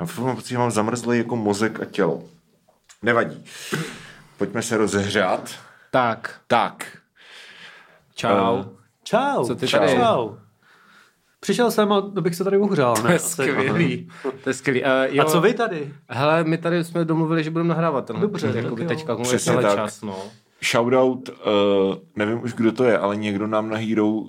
Já mám pocit, že mám zamrzlý jako mozek a tělo. Nevadí. Pojďme se rozehřát. Tak, Tak. čau. Eh, Čau. Co ty čau. tady? Čau. Přišel jsem, abych se tady uhřál. To Ne? je Asi. skvělý. To je skvělý. Uh, jo, A co vy tady? Hele, my tady jsme domluvili, že budeme nahrávat tenhle. Dobře, jakoby tak jo. teďka Přesně tak. čas, no. Shoutout, uh, nevím už kdo to je, ale někdo nám na Hero uh,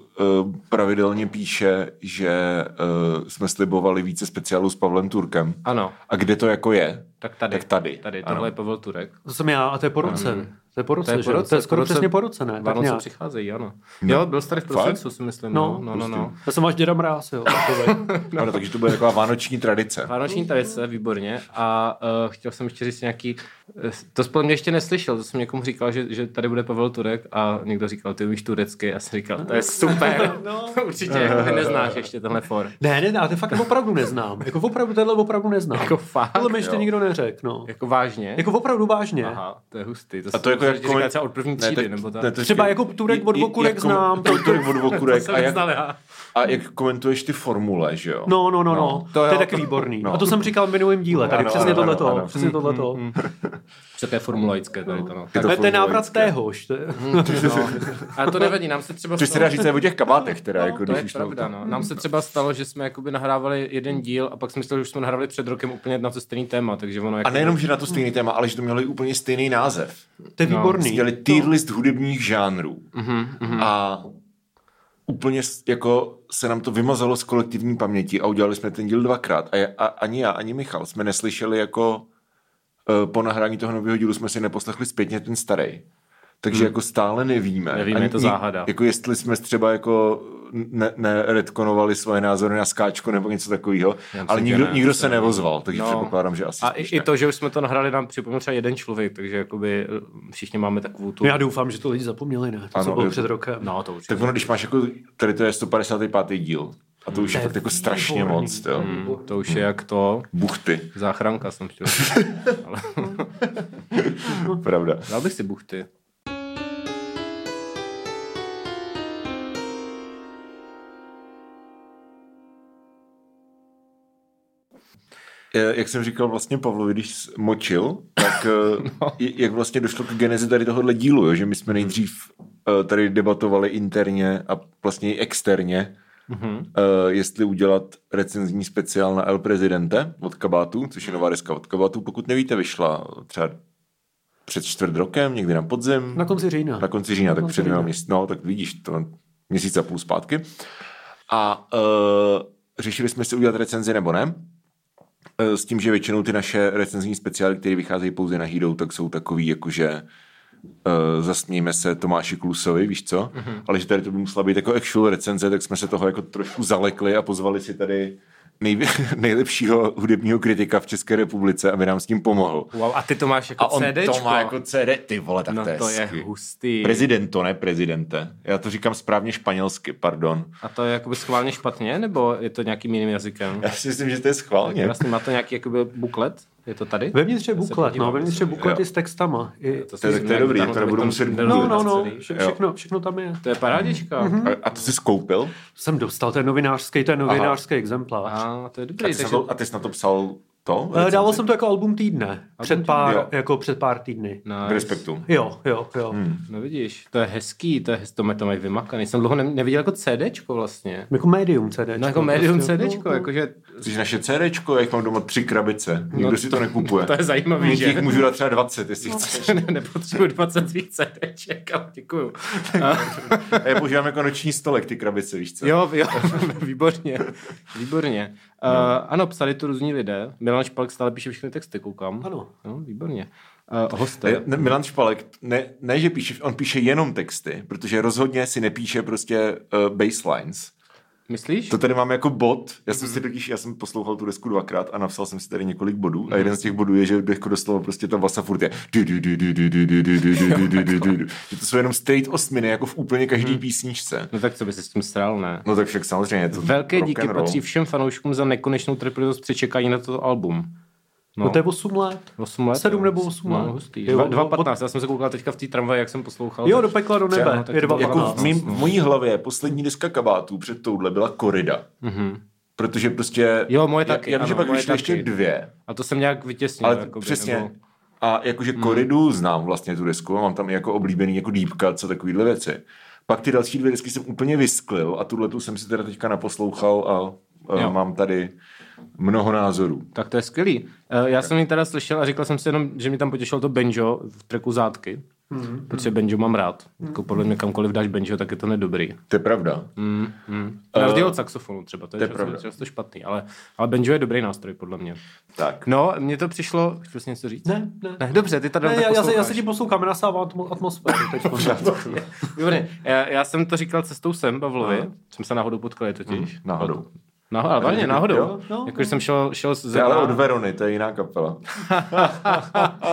pravidelně píše, že uh, jsme slibovali více speciálů s Pavlem Turkem. Ano, A kde to jako je? Tak tady. Tak tady. Tady, Ano. tohle je Pavel Turek. To jsem já a to je po roce. To je po roce, To je po roce, To je skoro roce- přesně po roce, ne? Vánoce nějak. přicházejí, ano. Jo, byl jsi tady v prosincu, si myslím. No, no, no. no. Já jsem až děda mráz, jo. No. Ano, takže to bude taková vánoční tradice. Vánoční tradice, výborně. A uh, chtěl jsem ještě říct nějaký, eh, to spolu mě ještě neslyšel, to jsem někomu říkal, že, že tady bude Pavel Turek a někdo říkal, ty umíš turecky. A jsem říkal, to je super. No. Určitě, jako neznáš ještě tenhle for. ne, ne, ne, já to fakt opravdu neznám. Jako opravdu, tenhle opravdu neznám. Jako fakt, Tohle mi ještě nikdo neřekl, no. Jako vážně? Jako opravdu vážně. Aha, to je hustý. To A to jako, jako třeba od první třídy, nebo tak. ne, to Třeba je- jako Turek od Vokurek jako- znám, to- Turek od to Vokurek a jak, a jak komentuješ ty formule, že jo? No, no, no, No, no. to To, jo. je taky výborný. No. A to jsem říkal v minulém díle. Tady Ano, přesně tohleto. ano, ano. Přesně tohleto. Co to je formulaické tady to, no. Je To to je ten návrat téhož. to je- no. A to nevadí, nám se třeba Což se dá říct o těch kabátech, teda, No, jako to když je pravda, to... no. Nám se třeba stalo, že jsme jakoby nahrávali jeden díl a pak jsme mysleli, že už jsme nahrávali před rokem úplně na to stejný téma, takže ono A jako... nejenom, že na to stejný téma, ale že to mělo i úplně stejný název. To je No, výborný. Dělali tier list hudebních žánrů. Mhm, mhm. A úplně jako se nám to vymazalo z kolektivní paměti a udělali jsme ten díl dvakrát. A, já- a ani já, ani Michal jsme neslyšeli jako po nahrání toho nového dílu jsme si neposlechli zpětně ten starý. Takže jako stále nevíme. Hmm. Nevíme, Ani- je to záhada. Jako jestli jsme třeba jako ne, neredkonovali svoje názory na skáčku nebo něco takového, ale nikdo, ne. nikdo se nevozval, takže No. předpokládám, že asi A i, i ne. to, že už jsme to nahrali, nám připomněl třeba jeden člověk, takže jakoby eh, všichni máme takovou tu... Já doufám, že to lidi zapomněli, ne? To, Ano, co bylo je před rokem. No, to určitě. Tak ono, když máš jako, tady to je 155. díl, a to už je fakt jako strašně moc, jo. Mm, to už je jak to... Buchty, Záchranka jsem chtěl. Ale pravda. dal bych si buchty. Jak jsem říkal vlastně Pavlovi, když močil, tak eh, No. jak vlastně došlo k genezi tady tohohle dílu, jo? že my jsme nejdřív eh, tady debatovali interně a vlastně i externě, Mhm. eh, jestli udělat recenzní speciál na El Presidente od Kabátu, což je nová deska od Kabátu. Pokud nevíte, vyšla třeba před čtvrt rokem, někdy na podzim. Na konci října. Na konci října, tak konci před dvěma měsíci, no, tak vidíš, to měsíc a půl zpátky. A uh, řešili jsme si udělat recenzi nebo ne. Eh, S tím, že většinou ty naše recenzní speciály, které vycházejí pouze na Hero, tak jsou takový, jakože uh, zasmějme se Tomáši Klusovi, víš co? Mm-hmm. Ale že tady to by musela být jako actual recenze, tak jsme se toho jako trošku zalekli a pozvali si tady nejvě- nejlepšího hudebního kritika v České republice, aby nám s tím pomohl. Wow, a ty to máš jako A on CDčko. to má jako CD, ty vole, tak No to je, to je hustý. Prezidento, ne prezidente. Já to říkám správně španělsky, pardon. A to je jakoby schválně špatně, nebo je to nějakým jiným jazykem? Já si myslím, že to je schválně. Vlastně má to nějaký jakoby buklet? Je to tady? Vevnitř je buklet, no, vevnitř je i s textama. I... To je- to je dobrý, to nebudu muset No, no, no, všechno, všechno tam je. To je parádička. Mhm. A, a to jsi skoupil? Jsem dostal, to je novinářský, to je novinářský exemplář. A to je A dobrý. ty, jsi na Takže... to, a ty jsi na to psal to? Eh, Dával recenzi? jsem to jako album týdne. Před týdne, pár, jo. jako před pár týdny. K Nice. respektu. Jo, jo, jo. Hmm. No vidíš, to je hezký, to je hez, to, to mají vymakaný. Jsem dlouho ne, neviděl jako CDčko vlastně. Jako medium CD. No jako medium prostě, CDčko, no, no. jakože Jsi naše CDčko, já jich mám doma tři krabice. Nikdo No si to- to nekupuje. to je zajímavý, Mít že? jich můžu dát třeba 20, jestli chceš. ne, nepotřebuji 20 víc CDček, ale děkuju. A, A je používám jako noční stolek, ty krabice, víš co? jo, jo, výborně, výborně. Uh, ano, psali to různí lidé. Milan Špalk stále píše všechny texty, koukám. Ano. No, výborně. Uh, hosté. Ne, ne, Milan Špalek, ne, ne, že píše, on píše jenom texty, protože rozhodně si nepíše prostě uh, baselines. Myslíš? To tady mám jako bod. Já jsem si totiž, já jsem poslouchal tu desku dvakrát a napsal jsem si tady několik bodů. A jeden z těch bodů je, že jako dostalo prostě ta vasa furt je. Že to jsou jenom straight osminy, jako v úplně každý písničce. No tak co by se s tím stral, ne? No tak však samozřejmě. Velké díky patří všem fanouškům za nekonečnou trpělivost při čekání na toto album. No to je 8 let. 8 let. sedm jo. nebo osm let. No, hustý. Jo, Dva- od- 2.15, já jsem se koukal teďka v té tramvaji, jak jsem poslouchal. Jo, tak- do pekla, do nebe. No, tak Je to bylo dva Jako patnáct. v, mým, v mojí hlavě poslední deska kabátů před touhle byla Korida. Mhm. Protože prostě... Jo, moje taky, Já, já vím, že ano, pak moje vyšly ještě dvě. A to jsem nějak vytěsnil. Ale jakoby, přesně. Nebo... A jakože Hmm. Koridu znám vlastně tu desku, a mám tam i jako oblíbený jako deep cuts a takovýhle věci. Pak ty další dvě desky jsem úplně vysklil a tuhle tu jsem si teda teďka naposlouchal a, a Jo. mám tady mnoho názorů. Tak to je skvělý. Eh, Já jsem ji teda slyšel a říkal jsem si jenom, že mi tam potěšilo to banjo v treku Zátky. Mm, protože banjo mám rád. Jako podle mě kamkoliv dáš banjo, tak je to nedobrý. To je pravda. Mm, mm. Na rozdíl od saxofonu třeba, to je, to je často, pravda. často špatný, ale, ale banjo je dobrý nástroj podle mě. Tak. No, mně to přišlo, chtěl jsi něco říct? Ne, ne. ne dobře, ty tady Ne, tak já, já, se, já se ti poslouchám, já nasávám atmo- atmosféru. Výborně. Já, já, jsem to říkal cestou sem, Pavlovi. Jsem se náhodou potkal totiž. náhodou. Náhodou, ale vážně, náhodou. Jo, no. Jakože jsem šel, šel z ale od Verony, to je jiná kapela.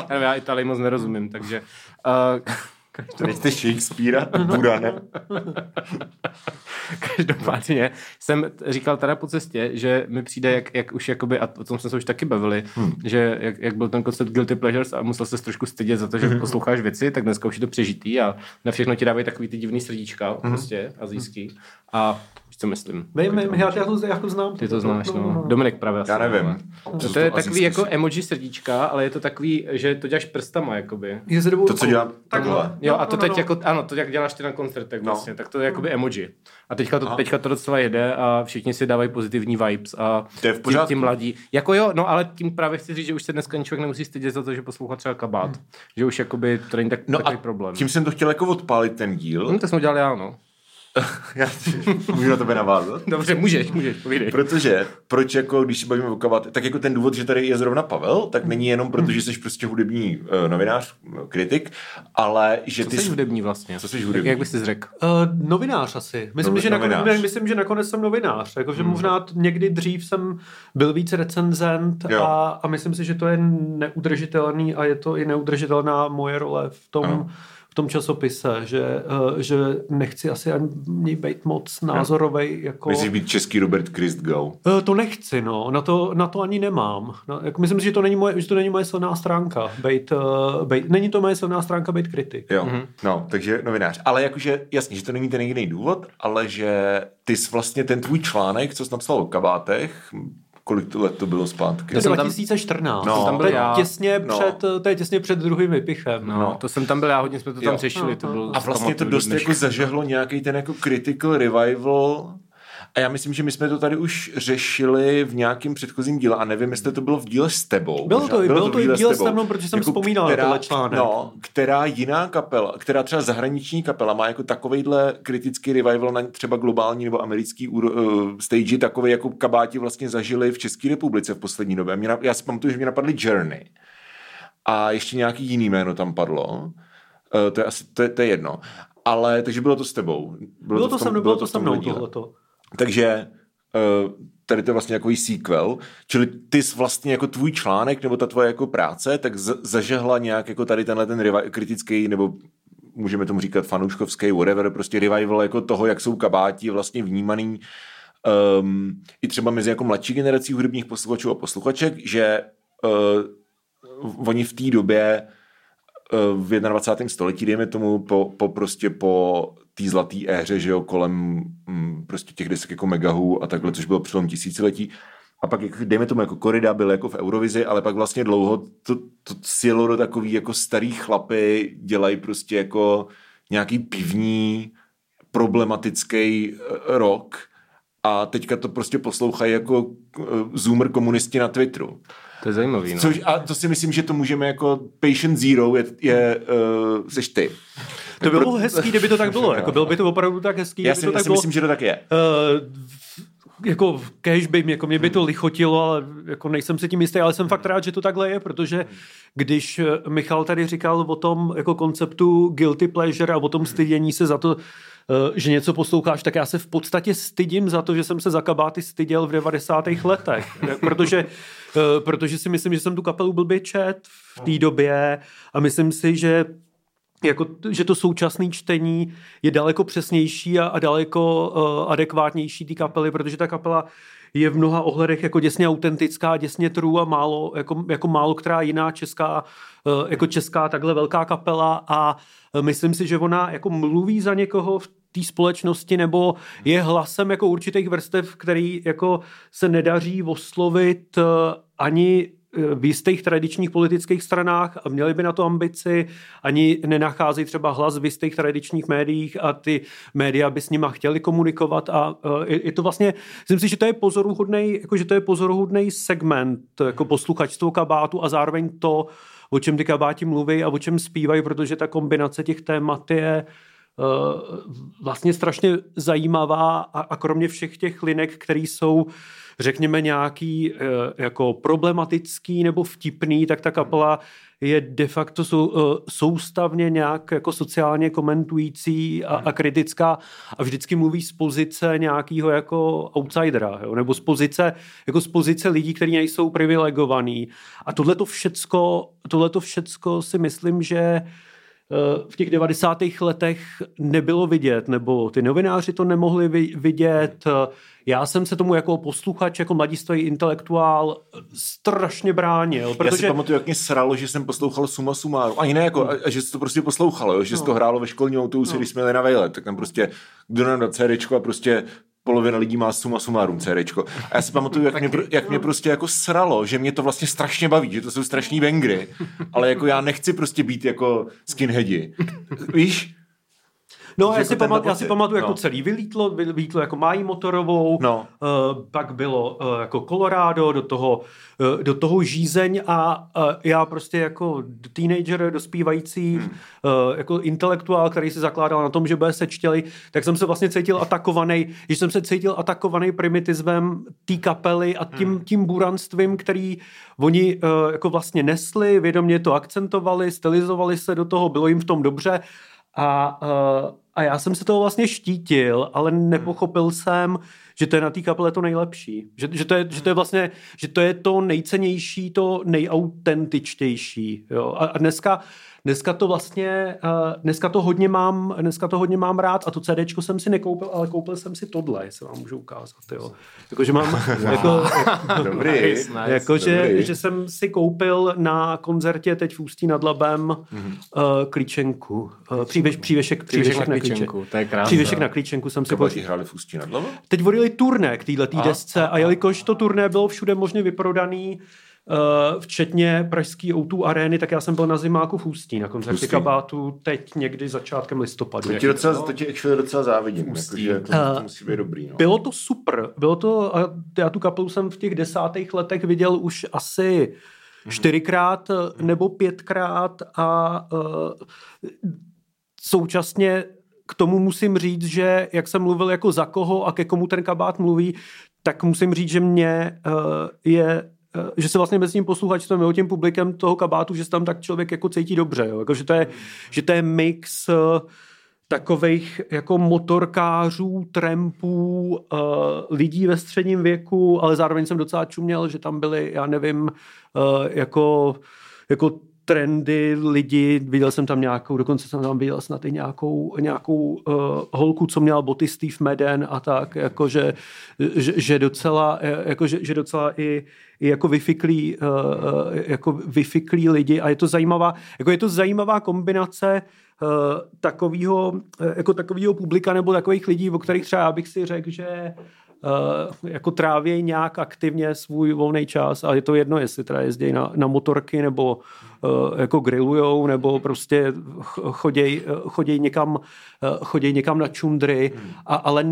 já, Italii moc nerozumím, takže... Uh, Nechte Shakespearea, Burane. Každopádně jsem říkal teda po cestě, že mi přijde, jak, jak už jakoby, a o tom jsme se už taky bavili, hmm. že jak, jak, byl ten koncept Guilty Pleasures a musel se trošku stydět za to, že posloucháš věci, tak dneska už je to přežitý a na všechno ti dávají takový ty divný srdíčka hmm. prostě azijský. A co myslím? Vím, vím, já, já, to, já to znám. Ty to znáš, no. Dominik právě. asi, Já nevím. ale- Co To, to je takový jako zkusím. emoji srdíčka, ale je to takový, že to děláš prstama, jakoby. To, co dělám Takhle. takhle. Jo, No, a to no, teď no. jako, ano, to jak děláš ty na koncertech No. vlastně, tak to je jakoby emoji. A teďka to, teďka to docela jede a všichni si dávají pozitivní vibes a To je v ti, pořádku. ti mladí. Jako jo, no ale tím právě chci říct, že už se dneska člověk nemusí stydět za to, že poslouchá třeba kabát. Že už jakoby to není tak, No takový a problém. tím jsem to chtěl jako odpálit ten díl. Hm, to jsme udělali já, no. Já můžu na tebe navázat? Dobře, můžeš, můžeš, povídej. Protože, proč jako, když se bavíme o kabat, tak jako ten důvod, že tady je zrovna Pavel, tak není jenom proto, že jsi prostě hudební uh, novinář, uh, kritik, ale že Co ty... jsi jsi- hudební vlastně? Co jsi Jak, hudební? jak bys si řekl? Uh, novinář asi. Myslím, Novi- že nakonec, novinář. ne, myslím, že nakonec jsem novinář. Jakože hmm. možná někdy dřív jsem byl víc recenzent Jo. a, a myslím si, že to je neudržitelný a je to i neudržitelná moje role v tom, Ano. V tom časopise, že, uh, že nechci asi ani být moc názorovej. Jako... Myslíš být český Robert Christgau? Eh, To nechci, no. Na to, na to ani nemám. No, jako myslím si, že to není moje, že to není moje silná stránka. Bejt, uh, bejt, není to moje silná stránka být kritik. Jo, mm-hmm. no, takže novinář. Ale jakože, jasně, že to není ten jediný důvod, ale že ty jsi vlastně ten tvůj článek, co jsi napsal o kabátech, kolik to let to bylo zpátky? Tam- 2014. No, tam byl to, je já. těsně No. před, to je těsně před druhým vypichem. No, No. to jsem tam byl já, hodně jsme to tam Jo. řešili. To bylo A vlastně to dost jako zažehlo nějaký ten jako critical revival a já myslím, že my jsme to tady už řešili v nějakém předchozím díle a nevím, jestli to bylo v díle s tebou. Bylo to i- bylo to i v díle s tebou. mnou, protože jsem vzpomínal na tohle článek. No, která jiná kapela, která třeba zahraniční kapela má jako takovejhle kritický revival na třeba globální nebo americký uh, stage, takový jako kabáti vlastně zažili v České republice v poslední době. Mě, na- já si pamatuju, že mě napadly Journey. A ještě nějaký jiný jméno tam padlo. Uh, to, je asi, to, je, to je jedno. Ale, takže bylo to s tebou. Bylo to v tom- se mnou, bylo to se mnou tohleto. Takže uh, tady to je vlastně takový sequel, čili ty jsi vlastně jako tvůj článek nebo ta tvoje jako práce, tak zažehla nějak jako tady tenhle ten kritický nebo můžeme tomu říkat fanouškovský, whatever, prostě revival jako toho, jak jsou kabáti vlastně vnímaný um, i třeba mezi jako mladší generací hudebních posluchačů a posluchaček, že uh, oni v té době eh, v 21. století, dejme tomu, po, po prostě po té zlaté éře, že jo, kolem mm, prostě těch desek jako Megahů a takhle, což bylo přelom tisíciletí. A pak, dejme tomu, jako Korida byl jako v Eurovizi, ale pak vlastně dlouho to, to sjelo do takový jako starý chlapy, dělají prostě jako nějaký pivní, problematický eh, rock a teďka to prostě poslouchají jako eh, zoomer komunisti na Twitteru. To je zajímavý, no. Což, a to si myslím, že to můžeme jako patient zero je, je uh, seš ty. To by bylo hezký, kdyby to tak bylo. Jako bylo by to opravdu tak hezký, Já si, to já tak si bylo. myslím, že to tak je. Uh, jako kež by mě, jako mě by to lichotilo, ale jako nejsem si tím jistý, ale jsem fakt rád, že to takhle je, protože když eh, Michal tady říkal o tom jako konceptu guilty pleasure a o tom stydění se za to, eh, že něco posloucháš, tak já se v podstatě stydím za to, že jsem se za kabáty styděl v 90. letech, protože, eh, protože si myslím, že jsem tu kapelu blbě čet v té době a myslím si, že jako, že to současné čtení je daleko přesnější a, a daleko uh, adekvátnější té kapely, protože ta kapela je v mnoha ohledech jako děsně autentická, děsně true a málo, jako, jako málo která jiná česká, uh, jako česká takhle velká kapela. A uh, myslím si, že ona jako mluví za někoho v té společnosti nebo je hlasem jako určitých vrstev, který jako se nedaří oslovit eh, ani v jistých tradičních politických stranách a měli by na to ambici, ani nenachází třeba hlas v jistých tradičních médiích a ty média by s nima chtěli komunikovat a je, je to vlastně, myslím si, že to je pozoruhodný, jako že to je pozoruhodný segment jako posluchačstvo kabátu a zároveň to, o čem ty kabáti mluví a o čem zpívají, protože ta kombinace těch témat je uh, vlastně strašně zajímavá a, a kromě všech těch linek, které jsou řekněme nějaký uh, jako problematický nebo vtipný, tak ta kapela je de facto sou, uh, soustavně nějak jako sociálně komentující a, a kritická a vždycky mluví z pozice nějakého jako outsidera, jo? nebo z pozice, jako z pozice lidí, kteří nejsou privilegovaní. A tohle to všecko, tohleto všecko si myslím, že v těch 90. letech nebylo vidět, nebo ty novináři to nemohli vidět. Já jsem se tomu jako posluchač, jako mladistvý intelektuál strašně bránil. Protože... Já si pamatuju, jak mě sralo, že jsem poslouchal Suma Sumáru. Ani ne, jako, a, a že se to prostě poslouchalo, jo? že no. se to hrálo ve školním autobuse, no. když jsme jeli na vejlet, tak tam prostě kdo nám CDčko a prostě polovina lidí má suma sumárum CDčko. A já si pamatuju, jak, mě, jak mě prostě jako sralo, že mě to vlastně strašně baví, že to jsou strašní vengry, ale jako já nechci prostě být jako skinheadi. Víš? No, já si, jako pamat, já si pamatuju, jako no. jako celý vylítlo, vylítlo jako mají motorovou, no. uh, pak bylo uh, jako Colorado, do toho, uh, do toho žízeň a uh, já prostě jako teenager dospívající hmm. uh, jako intelektuál, který se zakládal na tom, že bude sečtěli, tak jsem se vlastně cítil atakovaný, když jsem se cítil atakovaný primitismem té kapely a tím, hmm. tím buranstvím, který oni uh, jako vlastně nesli, vědomě to akcentovali, stylizovali se do toho, bylo jim v tom dobře a, uh, a já jsem se toho vlastně štítil, ale nepochopil jsem, že to je na té kapele to nejlepší. Že, že, to je, že to je vlastně, že to je to nejcennější, to nejautentičtější. Jo? A, a dneska Dneska to vlastně, uh, dneska to hodně mám, dneska to hodně mám rád a to CDčko jsem si nekoupil, ale koupil jsem si tohle, jestli vám můžu ukázat, jo. Jakože mám, jako, dobrý, nice, nice, jako, že, že, jsem si koupil na koncertě teď v Ústí nad Labem mm-hmm. uh, klíčenku, uh, přívěš, přívěšek, přívěšek, na, klíčenku, to je krásné. Přívěšek na klíčenku jsem si koupil. hráli v Ústí nad Labem? Teď vodili turné k této desce a, a jelikož to turné bylo všude možně vyprodaný, včetně pražský O2 arény, tak já jsem byl na zimáku v Ústí na koncertě kabátu teď někdy začátkem listopadu. To ti docela, to ti actually docela závidím, Ústí. Jako, že to, to musí být dobrý. No. Bylo to super, bylo to, já tu kapelu jsem v těch desátých letech viděl už asi mhm. čtyřikrát mm. nebo pětkrát a uh, současně k tomu musím říct, že jak jsem mluvil jako za koho a ke komu ten kabát mluví, tak musím říct, že mě uh, je Eh, že se vlastně mezi tím posluchačstvem nebo tím publikem toho kabátu, že se tam tak člověk jako cítí dobře. Jo? Jako, že, to je, že to je mix uh, takových jako motorkářů, trampů, uh, lidí ve středním věku, ale zároveň jsem docela čuměl, že tam byli, já nevím, uh, jako, jako trendy lidi, viděl jsem tam nějakou, dokonce jsem tam viděl snad i nějakou, nějakou uh, holku, co měla boty Steve Madden a tak, jakože že, že docela, jako, že, že docela i, i jako vyfiklí, uh, jako vyfiklí lidi. A je to zajímavá, jako je to zajímavá kombinace uh, takového, jako takového publika nebo takových lidí, o kterých třeba já bych si řekl, že uh, jako trávějí nějak aktivně svůj volný čas. A je to jedno, jestli teda jezdí na, na motorky nebo jako grillujou nebo prostě chodějí choděj někam, uh, choděj někam na čundry, a, ale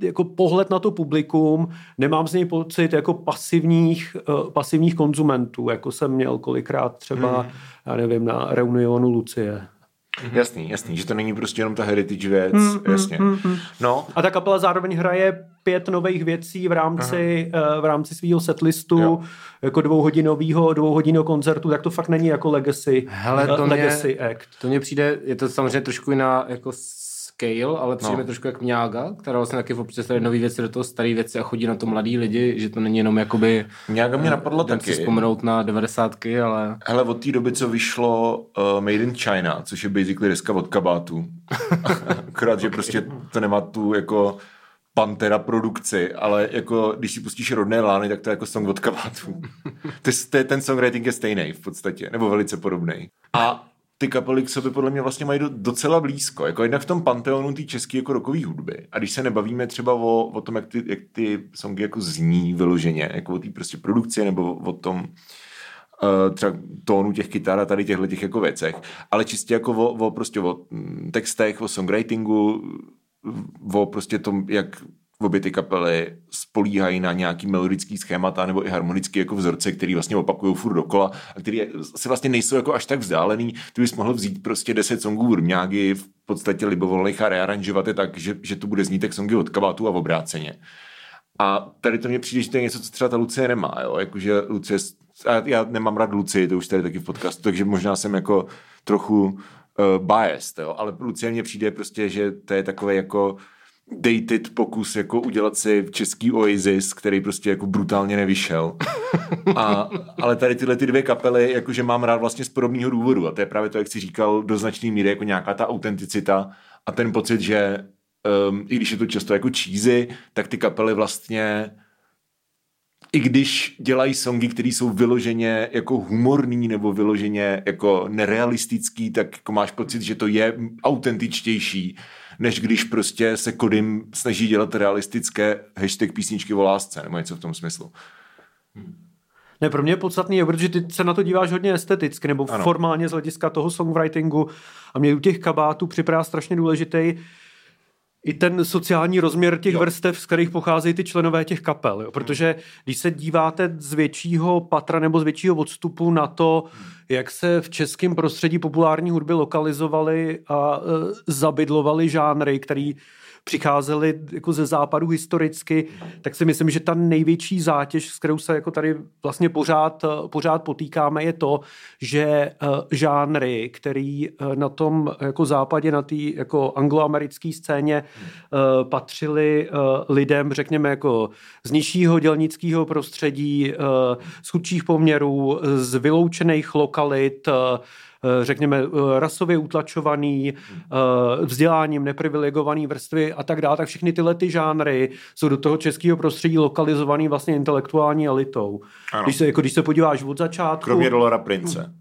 jako pohled na to publikum, nemám z něj pocit jako pasivních, pasivních konzumentů, jako jsem měl kolikrát třeba, hmm. já nevím, na reunionu Lucie. Mm-hmm. Jasný, jasný, že to není prostě jenom ta heritage věc, mm, jasně. Mm, mm. No. A ta kapela zároveň hraje pět nových věcí v rámci, uh, v rámci svého setlistu, jo. jako dvouhodinového, dvouhodinového koncertu, tak to fakt není jako legacy, Hele, to uh, legacy mě, act. To mně přijde, je to samozřejmě trošku jiná jako scale, ale přijde no. mi trošku jak Mňága, která vlastně taky představuje nové věci do toho staré věci a chodí na to mladí lidi, že to není jenom jakoby... Mňága mě napadlo taky. si vzpomenout na devadesátky, ale... Hele, od té doby, co vyšlo uh, Made in China, což je basically deska od kabátu. Akorát, že prostě to nemá tu jako Pantera produkci, ale jako když si pustíš rodné lány, tak to je jako song od kabátu. ten songwriting je stejný v podstatě, nebo velice podobný. A ty kapely k sobě podle mě vlastně mají do, docela blízko. Jako jednak v tom panteonu ty české jako rokové hudby. A když se nebavíme třeba o, o tom, jak ty, jak ty songy jako zní vyloženě, jako o té prostě produkci nebo o tom uh, třeba tónu těch kytar a tady těchto těch jako věcech, ale čistě jako o, o prostě o textech, o songwritingu, o prostě tom, jak obě ty kapely spolíhají na nějaký melodický schémata nebo i harmonický jako vzorce, který vlastně opakují furt dokola a který si vlastně nejsou jako až tak vzdálený. Ty bys mohl vzít prostě 10 songů Vrňágy, v podstatě libovolných a rearanžovat je tak, že, že to bude znít tak songy od kabátu a v obráceně. A tady to mně přijde, že to je něco, co třeba ta Lucie nemá, jo? Jakože Lucie, a já nemám rád Lucie, to už tady taky v podcastu, takže možná jsem jako trochu uh, biased, jo? ale Lucie mně přijde prostě, že to je takové jako dated pokus jako udělat si český Oasis, který prostě jako brutálně nevyšel. A, ale tady tyhle ty dvě kapely, jakože mám rád vlastně z podobného důvodu. A to je právě to, jak jsi říkal, do značné míry jako nějaká ta autenticita a ten pocit, že um, i když je to často jako cheesy, tak ty kapely vlastně i když dělají songy, které jsou vyloženě jako humorný nebo vyloženě jako nerealistický, tak jako máš pocit, že to je autentičtější, než když prostě se Kodym snaží dělat realistické hashtag písničky o lásce, nebo něco v tom smyslu. Ne, pro mě je podstatný, protože ty se na to díváš hodně esteticky, nebo ano. formálně z hlediska toho songwritingu a mě u těch kabátů připadá strašně důležitý i ten sociální rozměr těch jo. vrstev, z kterých pocházejí ty členové těch kapel. Jo? Protože když se díváte z většího patra nebo z většího odstupu na to, jak se v českém prostředí populární hudby lokalizovaly a e, zabydlovaly žánry, který přicházeli jako ze západu historicky, tak si myslím, že ta největší zátěž, s kterou se jako tady vlastně pořád, pořád potýkáme, je to, že eh, žánry, který eh, na tom jako západě, na té jako angloamerické scéně eh, patřili lidem, řekněme, jako z nižšího dělnického prostředí, z chudších poměrů, z vyloučených lokalit, řekněme, eh, rasově utlačovaný, eh, vzděláním neprivilegovaný vrstvy a tak dále, tak všechny tyhle ty žánry jsou do toho českého prostředí lokalizovaný vlastně intelektuální elitou. Když se, jako, když se podíváš od začátku... Kromě Dolara Prince.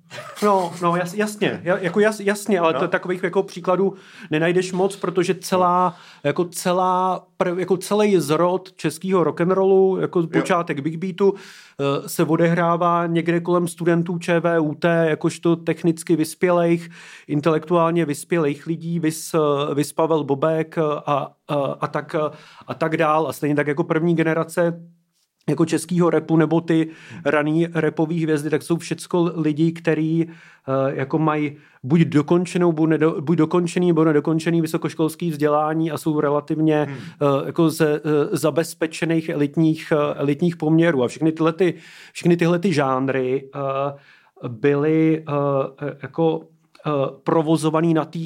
No, no jas, jasně, jako jas, jasně, ale no. to, takových jako příkladů nenajdeš moc, protože celá, jako celá, jako celý zrod českého rock'n'rollu, jako počátek Big Beatu, eh, se odehrává někde kolem studentů ČVUT, jakožto technicky vyspělých, intelektuálně vyspělých lidí, vys, eh, vys Pavel Bobek a, a, a, tak, a tak dál. A stejně tak jako první generace jako českýho repu nebo ty raný repový hvězdy, tak jsou všecko lidi, kteří uh, jako mají buď dokončenou, buď, nedo, buď dokončený nebo nedokončený vysokoškolský vzdělání a jsou relativně hmm. uh, jako ze uh, zabezpečených elitních, uh, elitních poměrů. A všechny tyhle, ty, všechny tyhle ty žánry uh, byly uh, jako uh, provozovaný na té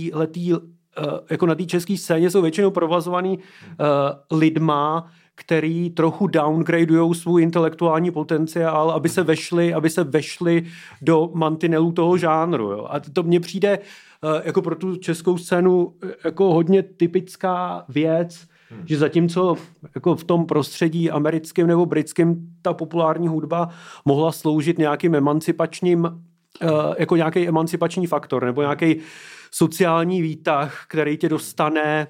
jako na té české scéně jsou většinou provozovaný uh, lidma, který trochu downgradují svůj intelektuální potenciál, aby se vešli, aby se vešli do mantinelů toho žánru. Jo. A to mně přijde eh, jako pro tu českou scénu eh, jako hodně typická věc, Hmm. Že zatímco jako v tom prostředí americkém nebo britském ta populární hudba mohla sloužit nějakým emancipačním, eh, jako nějaký emancipační faktor nebo nějaký sociální výtah, který tě dostane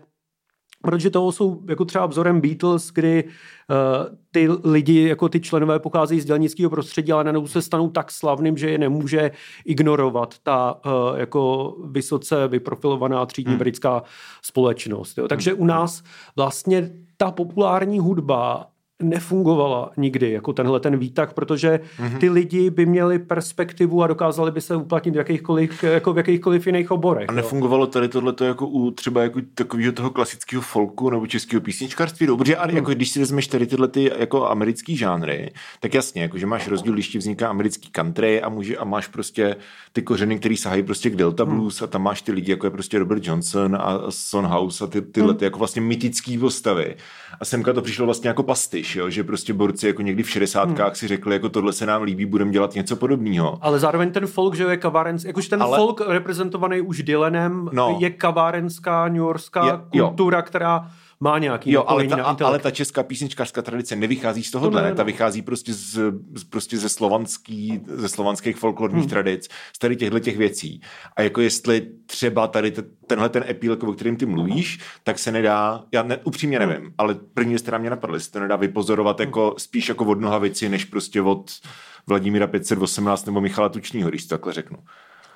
protože toho jsou jako třeba vzorem Beatles, kdy uh, ty lidi, jako ty členové pocházejí z dělnického prostředí, ale najednou se stanou tak slavným, že je nemůže ignorovat ta uh, jako vysoce vyprofilovaná třídní hmm. britská společnost. Jo. Takže u nás vlastně ta populární hudba nefungovala nikdy jako tenhle ten výtah, protože mm-hmm. ty lidi by měli perspektivu a dokázali by se uplatnit v jakýchkoliv, jako v jakýchkoliv jiných oborech. A nefungovalo jo. tady tohle jako u třeba jako takového toho klasického folku nebo českého písničkářství, protože mm. jako když si vezmeš tady tyhle ty jako americký žánry, tak jasně, jako že máš rozdíl, když ti vzniká americký country a, může, a máš prostě ty kořeny, který sahají prostě k Delta mm. Blues a tam máš ty lidi, jako je prostě Robert Johnson a Son House a ty, tyhle mm. ty jako vlastně mytický postavy. A semka to přišlo vlastně jako pastyš, jo? že prostě borci jako někdy v šedesátkách hmm. si řekli, jako tohle se nám líbí, budeme dělat něco podobného. Ale zároveň ten folk, že je kavárenský, jakože ten Ale... folk reprezentovaný už Dylanem, no. je kavárenská, New Yorkská je, kultura, jo. která má nějaký Jo, ale napojení ta, na intelekt. ale ta česká písničkářská tradice nevychází z tohohle, To ne, ne, ta no. vychází prostě z, z prostě ze slovanský, ze slovanských folklorních Hmm. tradic, z tady těchto těch věcí. A jako jestli třeba tady te, tenhle ten epílek, o kterém ty mluvíš, tak se nedá, já ne, upřímně Hmm. nevím, ale první věc, která mě napadla, jestli to nedá vypozorovat jako spíš jako od Nohavici, než prostě od Vladimíra 518 nebo Michala Tučního, když to takhle řeknu.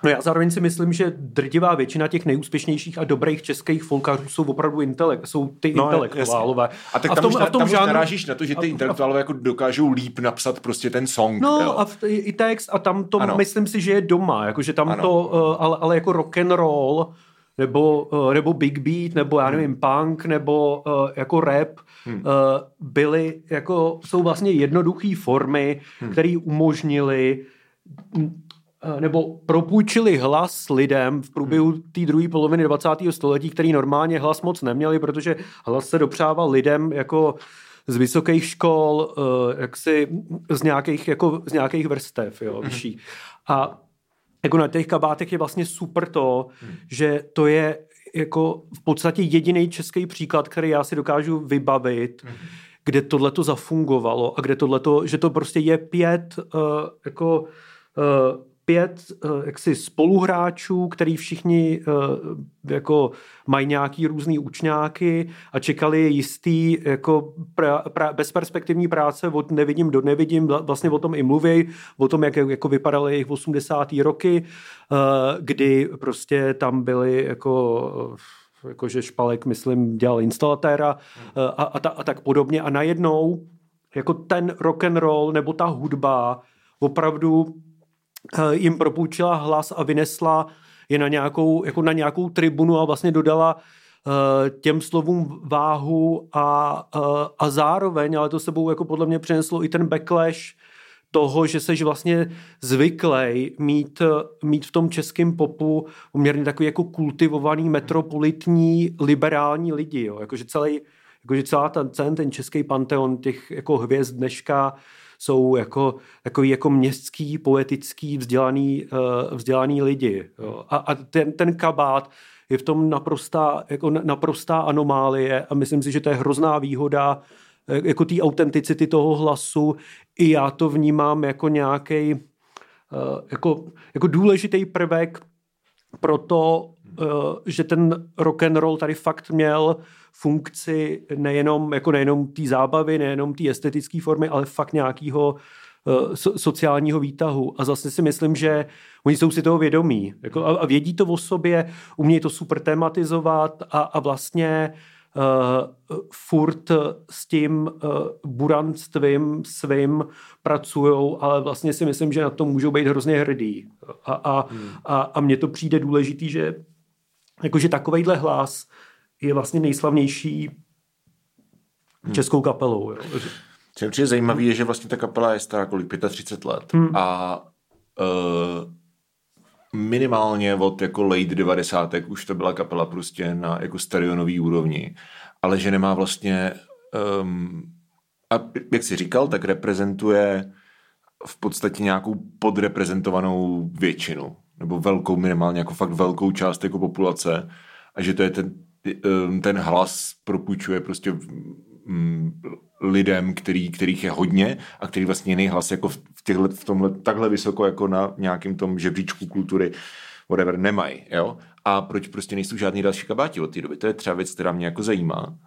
No já zároveň si myslím, že drtivá většina těch nejúspěšnějších a dobrých českých folkařů jsou opravdu intelekt, jsou ty No, intelektuálové. A tak a tam, už, na- tam už narážíš na to, že ty a- intelektuálové jako dokážou líp napsat prostě ten song. No jo. a v, i, text a tam to Ano. myslím si, že je doma, jakože tam Ano. to, uh, ale, ale jako rock and roll nebo, uh, nebo big beat, nebo já nevím, punk, nebo uh, jako rap, hmm. uh, byly jako, jsou vlastně jednoduché formy, hmm. které umožnily eh, nebo propůjčili hlas lidem v průběhu té druhé poloviny 20. století, který normálně hlas moc neměli, protože hlas se dopřával lidem jako z vysokých škol, eh, jaksi z nějakých, jako, z nějakých vrstev, jo, vyšší. A jako na těch kabátech je vlastně super to, že to je jako v podstatě jediný český příklad, který já si dokážu vybavit, kde tohle to zafungovalo a kde tohleto, že to prostě je pět uh, jako uh, pět uh, jaksi spoluhráčů, který všichni uh, jako mají nějaký různý učňáky a čekali jistý jako pra, pra, bezperspektivní práce od nevidím do nevidím, vla- vlastně o tom i mluví, o tom, jak jako vypadaly jejich 80. roky, uh, kdy prostě tam byly jako jakože Špalek, myslím, dělal instalatéra a, a, ta, a tak podobně a najednou jako ten rock and roll nebo ta hudba opravdu eh, jim propůjčila hlas a vynesla je na nějakou, jako na nějakou tribunu a vlastně dodala eh, těm slovům váhu a, eh, a zároveň, ale to sebou jako podle mě přineslo i ten backlash toho, že seš vlastně zvyklej mít, mít v tom českém popu poměrně takový jako kultivovaný metropolitní liberální lidi, jo. Jakože celý, jakože celá ten, celý ten český panteon těch jako hvězd dneška jsou jako takový jako městský, poetický, vzdělaný, uh, vzdělaný lidi. Jo. A, a ten, ten kabát je v tom naprostá, jako na- naprostá anomálie a myslím si, že to je hrozná výhoda eh, jako té autenticity toho hlasu. I já to vnímám jako nějaký jako, jako důležitý prvek pro to, eh, že ten rock and roll tady fakt měl funkci nejenom, jako nejenom té zábavy, nejenom té estetické formy, ale fakt nějakého so, sociálního výtahu. A zase si myslím, že oni jsou si toho vědomí. Jako, a, a vědí to o sobě, umějí to super tematizovat a, a vlastně uh, furt s tím uh, buranstvím svým pracujou, ale vlastně si myslím, že na to můžou být hrozně hrdí. A, a, hmm. a, a mně to přijde důležitý, že jakože takovejhle hlas je vlastně nejslavnější českou kapelou. Jo. Co je určitě zajímavé, je, že vlastně ta kapela je stará kolik, 35 let. Hmm. A uh, minimálně od jako late 90. už to byla kapela prostě na jako stadionový úrovni. Ale že nemá vlastně um, a jak jsi říkal, tak reprezentuje v podstatě nějakou podreprezentovanou většinu. Nebo velkou, minimálně jako fakt velkou část jako populace. A že to je ten, um, ten hlas propůjčuje prostě mm, lidem, který, kterých je hodně a který vlastně jiný hlas jako v, těchto, v tomhle takhle vysoko jako na nějakém tom žebříčku kultury whatever, nemají, jo? A proč prostě nejsou žádný další kabáti od té doby? To je třeba věc, která mě jako zajímá.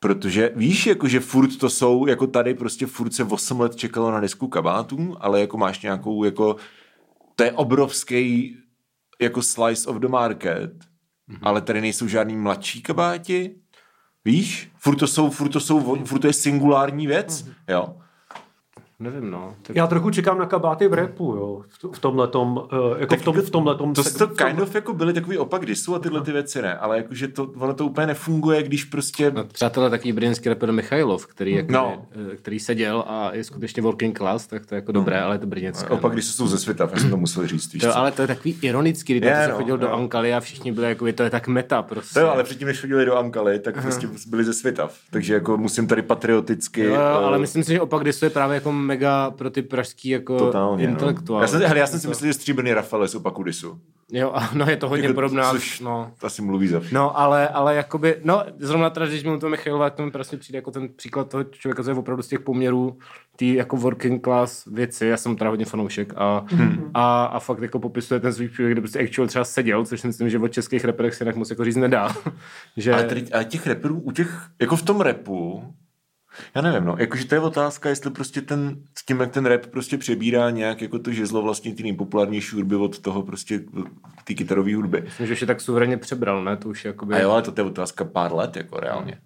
Protože víš, jako že furt to jsou, jako tady prostě furt se 8 let čekalo na desku kabátů, ale jako máš nějakou, jako to je obrovský jako slice of the market, mm-hmm. ale tady nejsou žádný mladší kabáti, Víš? Furt to, jsou, furt to, jsou, furt to je singulární věc, Mhm. jo? Nevím, no. Tak... Já trochu čekám na kabáty v repu, jo. V- V tomhletom, uh, jako v, tom, v tomhletom... To, seg- to v tom- kind of jako byly takový opak disu a tyhle ty věci ne, ale jakože to, ono to úplně nefunguje, když prostě... No, třeba tenhle takový brněnský rapper Michailov, který, jako, No. no. který seděl a je skutečně working class, tak to je jako dobré, ale je to brněnské. Opak disu jsou ze světa, já jsem to musel říct, víš To, co? ale to je takový ironický, když Je, yeah, no, no, chodil do jo. Ankaly a všichni byli jako, to je tak meta prostě. To jo, ale předtím, než chodili do Ankaly, tak prostě byli ze světa. Takže jako musím tady patrioticky... Jo, jo, ale eh, myslím si, že opak disu je právě jako mega pro ty pražský jako Totálně, intelektuály. No. Já jsem, hele, já jsem si myslel, že stříbrný Rafael z Opakudisu. Jo, a no je to hodně Jako, podobná. což No. asi mluví za No, ale, ale jakoby, no, zrovna teda, když mluvím to Michailova, to mi prostě přijde jako ten příklad toho člověka, co je opravdu z těch poměrů tý jako working class věci, já jsem teda hodně fanoušek a, hmm. a, a, fakt jako popisuje ten svůj příběh, kde prostě actual třeba seděl, což si myslím, že od českých reperech se jinak moc jako říct nedá. že... Ale, tady, ale těch reperů, u těch, jako v tom repu, já nevím, no, jakože to je otázka, jestli prostě ten, s tím, jak ten rap prostě přebírá nějak jako to žezlo vlastně ty nejpopulárnější hudby od toho prostě ty kytarové hudby. Myslím, že už je tak suverénně přebral, ne? To už je jakoby... A jo, ale to je otázka pár let, jako reálně.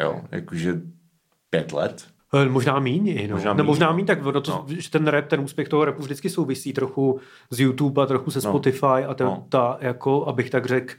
Jo, jakože pět let. Eh, Možná míň, no. Možná no, možná no. míň, tak ono to, No. že ten rap, ten úspěch toho rapu vždycky souvisí trochu z YouTube a trochu se No. Spotify a ta, No. ta jako, abych tak řekl,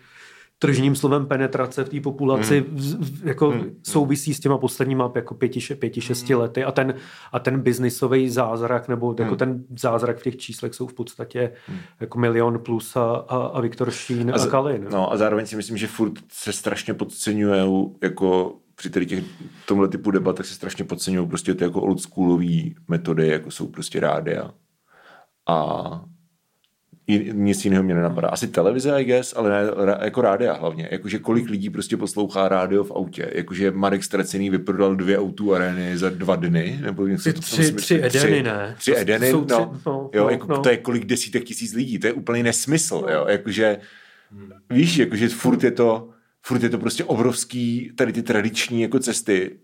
tržním slovem penetrace v té populaci Hmm. v, v, jako souvisí s těma posledníma jako pěti, še- pěti šesti Hmm. lety a ten, a ten biznisový zázrak nebo jako ten zázrak v těch číslech jsou v podstatě jako milion plus a, a, a Viktor Šín a, z- a Kalin. No a zároveň si myslím, že furt se strašně podceňují jako při tady těch, tomhle typu debatech se strašně podceňují prostě ty jako oldschoolový metody, jako jsou prostě rádia. A nic jiného mě nenapadá. Asi televize, I guess, ale ne, ra- jako rádia hlavně. Jakože kolik lidí prostě poslouchá rádio v autě. Jakože Marek Stracený vyprodal dvě autů arény za dva dny. Nebo něco Tři- v tom tři- smyslu. tři Edeny, ne? Tři To Edeny, jsou tři- no, no, jo, no, jako, no. to je kolik desítek tisíc lidí. To je úplný nesmysl, jo. Jakože, víš, jakože furt je to, furt je to prostě obrovský, tady ty tradiční jako cesty,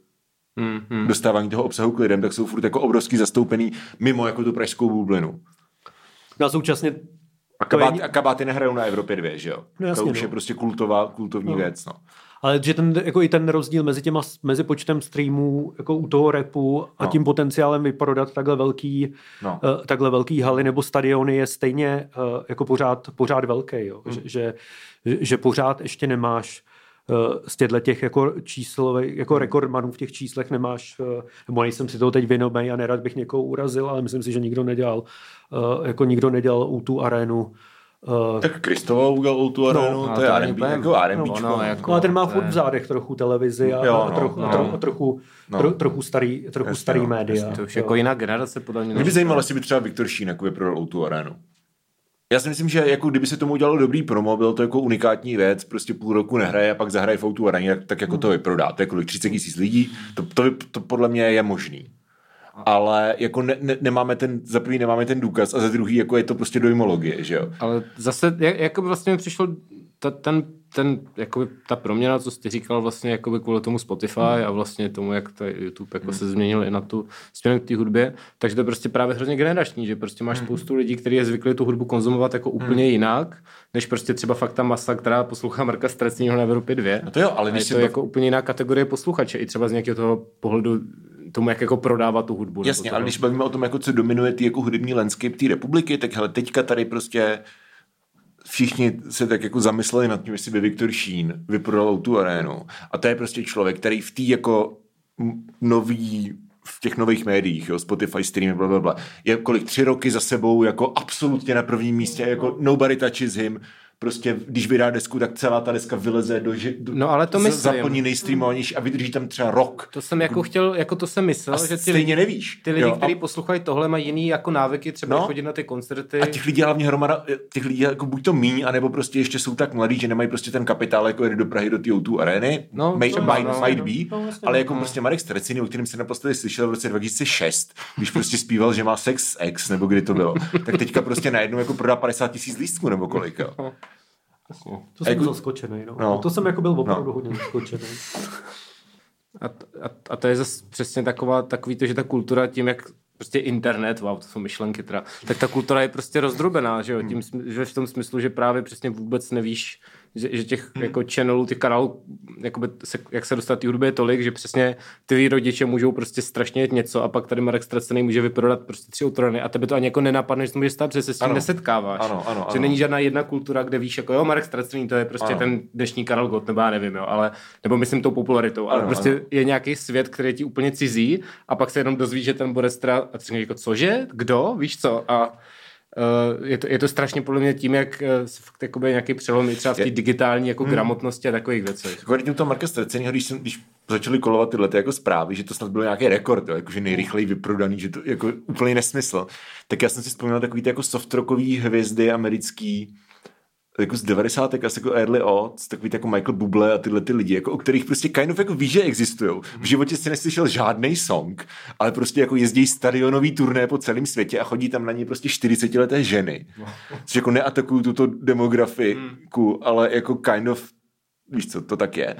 Hmm, hmm. dostávání toho obsahu k lidem, tak jsou furt jako obrovský zastoupený mimo jako tu pražskou bublinu. No a současně A, To je- kabáty, a kabáty nehrajou na Evropě dvě, že jo? No jasně, to už no. je prostě kultová, kultovní No. věc, no. Ale že ten, jako i ten rozdíl mezi těma, mezi počtem streamů jako u toho repu a No. tím potenciálem vyprodat takhle velký, No. uh, takhle velký haly nebo stadiony je stejně uh, jako pořád, pořád velký. Jo? Hmm. Že, že, že, pořád ještě nemáš z těchto těch jako číslových, jako rekordmanů v těch číslech nemáš, uh, nebo nejsem si toho teď vědomý a nerad bych někoho urazil, ale myslím si, že nikdo nedělal, uh, jako nikdo nedělal u tu arénu uh, Tak Kristova udělal tu arénu, ale to je to není R&B, jako R&Bčko. no, no, jako- No a ten má to furt je- v zádech trochu televizi a, Jo, a no, trochu, no. a trochu, a trochu, No. tro, trochu starý, trochu Jasně, starý no, média. jasně, To už Jo. jako jiná generace, podle mě. Mě by zajímalo, jestli by třeba Viktor Šín jako vyprodal tu arénu. Já si myslím, že jako kdyby se tomu udělalo dobrý promo, bylo to jako unikátní věc, prostě půl roku nehraje a pak zahraje v Outu aréně, tak, tak jako to vyprodá. To je kolik 30 tisíc lidí, to, to, to, to, podle mě je možný. Ale jako ne, ne, nemáme ten, za prvý nemáme ten důkaz a za druhý jako je to prostě dojmologie, že jo. Ale zase, jak, jako by vlastně mi přišlo ta, ten, ten, jakoby ta proměna, co jsi říkal vlastně jakoby kvůli tomu Spotify Hmm. a vlastně tomu, jak ta YouTube jako se změnil i na tu směrem k té hudbě, takže to je prostě právě hrozně generační, že prostě Hmm. máš spoustu lidí, kteří je zvyklí tu hudbu konzumovat jako úplně jinak, než prostě třeba fakt ta masa, která poslouchá Marka Strecního na Evropě 2. No to jo, ale když je to bav- jako úplně jiná kategorie posluchače, i třeba z nějakého toho pohledu tomu, jak jako prodává tu hudbu. Jasně, to, ale když bavíme o tom, jako co dominuje ty jako hudební landscape té republiky, tak hele, teďka tady prostě všichni se tak jako zamysleli nad tím, jestli by Viktor Šín vyprodal tu arénu. A to je prostě člověk, který v té jako nový v těch nových médiích, jo, Spotify, streamy, bla, bla, bla, je kolik tři roky za sebou jako absolutně na prvním místě, jako nobody touches him, prostě když vydá desku, tak celá ta deska vyleze do, do No, ale to z- myslím. zaplní nejstreamovanější a vydrží tam třeba rok. To jsem jako chtěl, jako to jsem myslel, A že ty stejně nevíš. Ty lidi, jo, a- kteří poslouchají tohle, mají jiný jako návyky, třeba No. no. chodit na ty koncerty. A těch lidí hlavně hromada, těch lidí jako buď to míň, anebo prostě ještě jsou tak mladí, že nemají prostě ten kapitál, jako jít do Prahy do té O2 arény. No, May, might, no. might be, No, ale no. jako prostě Marek Streciny, o kterém jsem naposledy slyšel v roce 2006, když prostě zpíval, že má sex ex, nebo kdy to bylo, tak teďka prostě najednou jako prodá 50 tisíc lístků, nebo kolik, jo. To jsem jako- zaskočený. No. No. To jsem jako byl opravdu No. hodně zaskočený. A, a, a to je zase přesně taková, takový to, že ta kultura tím, jak prostě internet, wow, to jsou myšlenky teda, tak ta kultura je prostě rozdrobená, že jo, tím, sm- že v tom smyslu, že právě přesně vůbec nevíš, že, že těch hmm. jako channelů, těch kanálů, jakoby se, jak se dostat hudby je tolik, že přesně ty rodiče můžou prostě strašně jet něco a pak tady Marek Stracený může vyprodat prostě tři autorany a tebe to ani jako nenapadne, že to může stát, protože se s tím Ano. nesetkáváš. Ano, ano, že ano. není žádná jedna kultura, kde víš, jako jo, Marek Stracený, to je prostě Ano. ten dnešní Karel Gott, nebo já nevím, jo, ale, nebo myslím tou popularitou, ale Ano, prostě ano. je nějaký svět, který je ti úplně cizí a pak se jenom dozví, že ten Borestra a ty jako cože, kdo, víš co a je, to, je to strašně podle mě tím, jak uh, se fakt jakoby nějaký přelom i třeba v té digitální jako hmm. gramotnosti a takových věcech. Kvalitně to Marka Strecenýho, když, jsem, když začali kolovat tyhle ty jako zprávy, že to snad byl nějaký rekord, jo, jakože nejrychleji vyprodaný, že to jako úplně nesmysl. Tak já jsem si vzpomněl takový ty jako softrockový hvězdy americký, jako z 90. asi jako early odds, takový jako Michael Bublé a tyhle ty lidi, jako, o kterých prostě kind of jako víš, že existují. V životě si neslyšel žádný song, ale prostě jako jezdí stadionový turné po celém světě a chodí tam na ně prostě 40 leté ženy. Což jako neatakují tuto demografiku, ale jako kind of víš co, to tak je.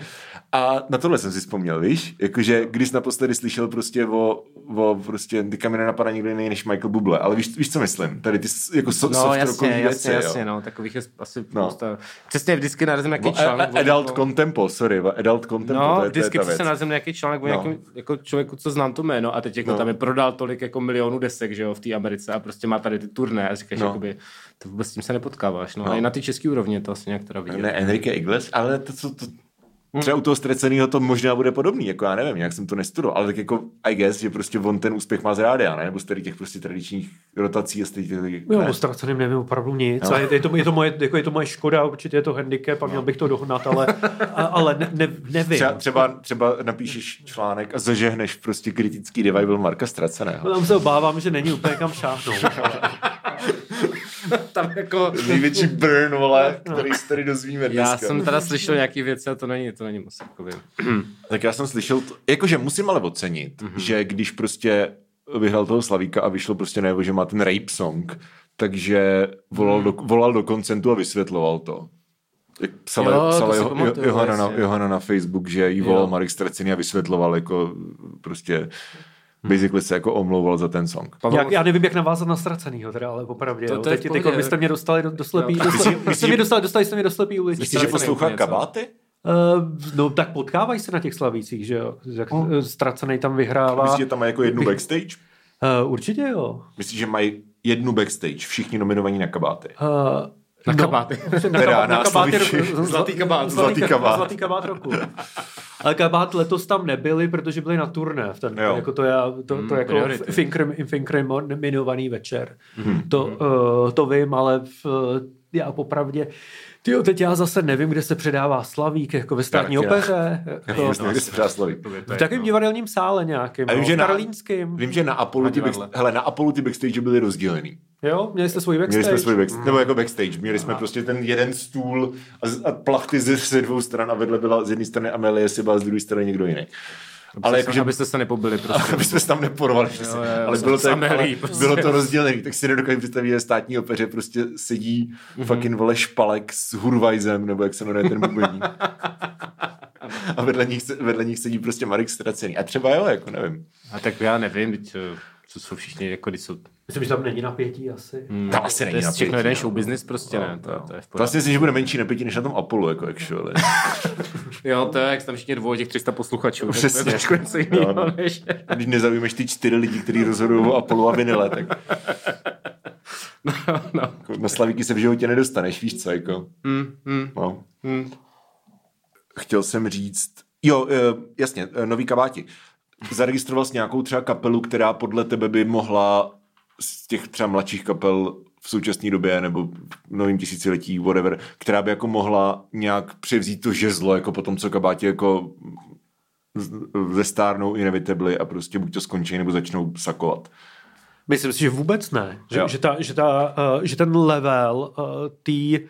A na tohle jsem si vzpomněl, víš? Jakože když naposledy slyšel prostě o, o prostě, teďka mi nenapadá nikdo jiný než Michael Bublé, ale víš, víš co myslím? Tady ty jako so, no, jasně, věci, jasně, jasně, no, takových je asi no. Posta... Přesně vždycky narazím nějaký článek. Adult o... Contempo, sorry, Adult Contempo, no, to je, vždycky to je se narazím nějaký článek o no. nějakým jako člověku, co znám to jméno a teď jako no. tam je prodal tolik jako milionů desek, že jo, v té Americe a prostě má tady ty turné a říkáš, no. jakoby, to vůbec s tím se nepotkáváš, no. no. A i na ty české úrovni to asi nějak teda viděl. Ne, Enrique Igles, ale to, co, to, Hmm. Třeba u toho ztraceného to možná bude podobný, jako já nevím, jak jsem to nestudoval, ale tak jako I guess, že prostě on ten úspěch má z rádia, ne? Nebo z těch prostě tradičních rotací a z těch, Jo, o ztraceným nevím opravdu nic. No. A je, je, to, je, to moje, jako je to moje škoda, určitě je to handicap a měl bych to dohnat, ale, a, ale ne, ne, nevím. Třeba, třeba, třeba, napíšeš článek a zažehneš prostě kritický revival Marka Ztraceného. No, tam se obávám, že není úplně kam šáhnout. tam jako... Největší burn, vole, no. který se tady dozvíme dneska. Já jsem teda slyšel nějaký věci a to není, to není moc jako Tak já jsem slyšel, to, jakože musím ale ocenit, mm-hmm. že když prostě vyhrál toho Slavíka a vyšlo prostě najevo, že má ten rape song, takže volal, mm. do, volal do koncentu a vysvětloval to. Jak psala, jo, psala jo, jo, Johana, na, Johana na Facebook, že jí volal Marek Streciny a vysvětloval jako prostě basically se jako omlouval za ten song. Já, já nevím, jak navázat na ztracenýho, teda, ale popravdě. To, to teď, teď, teď jste mě dostali do, do slepý, do slepý, jste mě dostali, dostali jste mě do slepý uličky. Myslíš, že poslouchá kabáty? Uh, no tak potkávají se na těch slavících, že jo. Jak oh. Ztracený tam vyhrává. Myslíš, že tam má jako jednu backstage? Uh, určitě jo. Myslíš, že mají jednu backstage, všichni nominovaní na kabáty? Uh, na kabáty. No, na, kabáty, na, kabáty roku, zlatý kabát. Zlatý, kabát. Zlatý kabát roku. Ale kabát letos tam nebyli, protože byli na turné. V ten, jo. jako to, je, to, to, mm, jako inkriminovaný večer. Mm. To, uh, to vím, ale v, já popravdě ty teď já zase nevím, kde se předává Slavík, jako ve státní tak, opeře. Jako, já kde se předává Slavík. V takovém divadelním sále nějakým, vím, no, že na. Vím, že na Apollo, ty back, hele, na Apollo ty backstage byly rozdělený. Jo, měli jste svůj backstage? Měli jsme svůj backstage, mm. nebo jako backstage. Měli jsme prostě ten jeden stůl a, a plachty ze, ze dvou stran a vedle byla z jedné strany Amelie Siba a z druhé strany někdo jiný. Ale jako, že byste se nepobili prostě. Aby jsme se tam neporovali. Jo, jo, ale bylo to, jako, ale prostě. bylo to rozdělené, tak si nedokážu představit, že státní opeře prostě sedí mm-hmm. fucking vole špalek s Hurvajzem, nebo jak se jmenuje ten bubeník. a vedle nich, vedle nich sedí prostě Marek Stracený. A třeba jo, jako nevím. A tak já nevím, teď, eh, co jsou všichni, jako když jsou Myslím, že tam není napětí asi. Hmm. Tam asi není napětí. Všechno jeden no. show business prostě no, ne. To, no. to je v vlastně myslím, že bude menší napětí než na tom Apollo, jako actually. jo, to je, jak tam všichni dvou těch 300 posluchačů. Přesně. To je trošku něco jiného, no, než... Když nezaujmeš ty čtyři lidi, kteří rozhodují o Apollo a vinile, tak... no, no. Jako na Slavíky se v životě nedostaneš, víš co, jako. Mm, mm, no. mm. Chtěl jsem říct, jo, eh, jasně, eh, nový kabáti. Zaregistroval jsi nějakou třeba kapelu, která podle tebe by mohla z těch třeba mladších kapel v současné době nebo v novém tisíciletí, whatever, která by jako mohla nějak převzít to žezlo, jako potom, co kabátě jako zestárnou inevitably a prostě buď to skončí, nebo začnou sakovat. Myslím si, že vůbec ne. Že, že, ta, že, ta, uh, že ten level uh, Eh,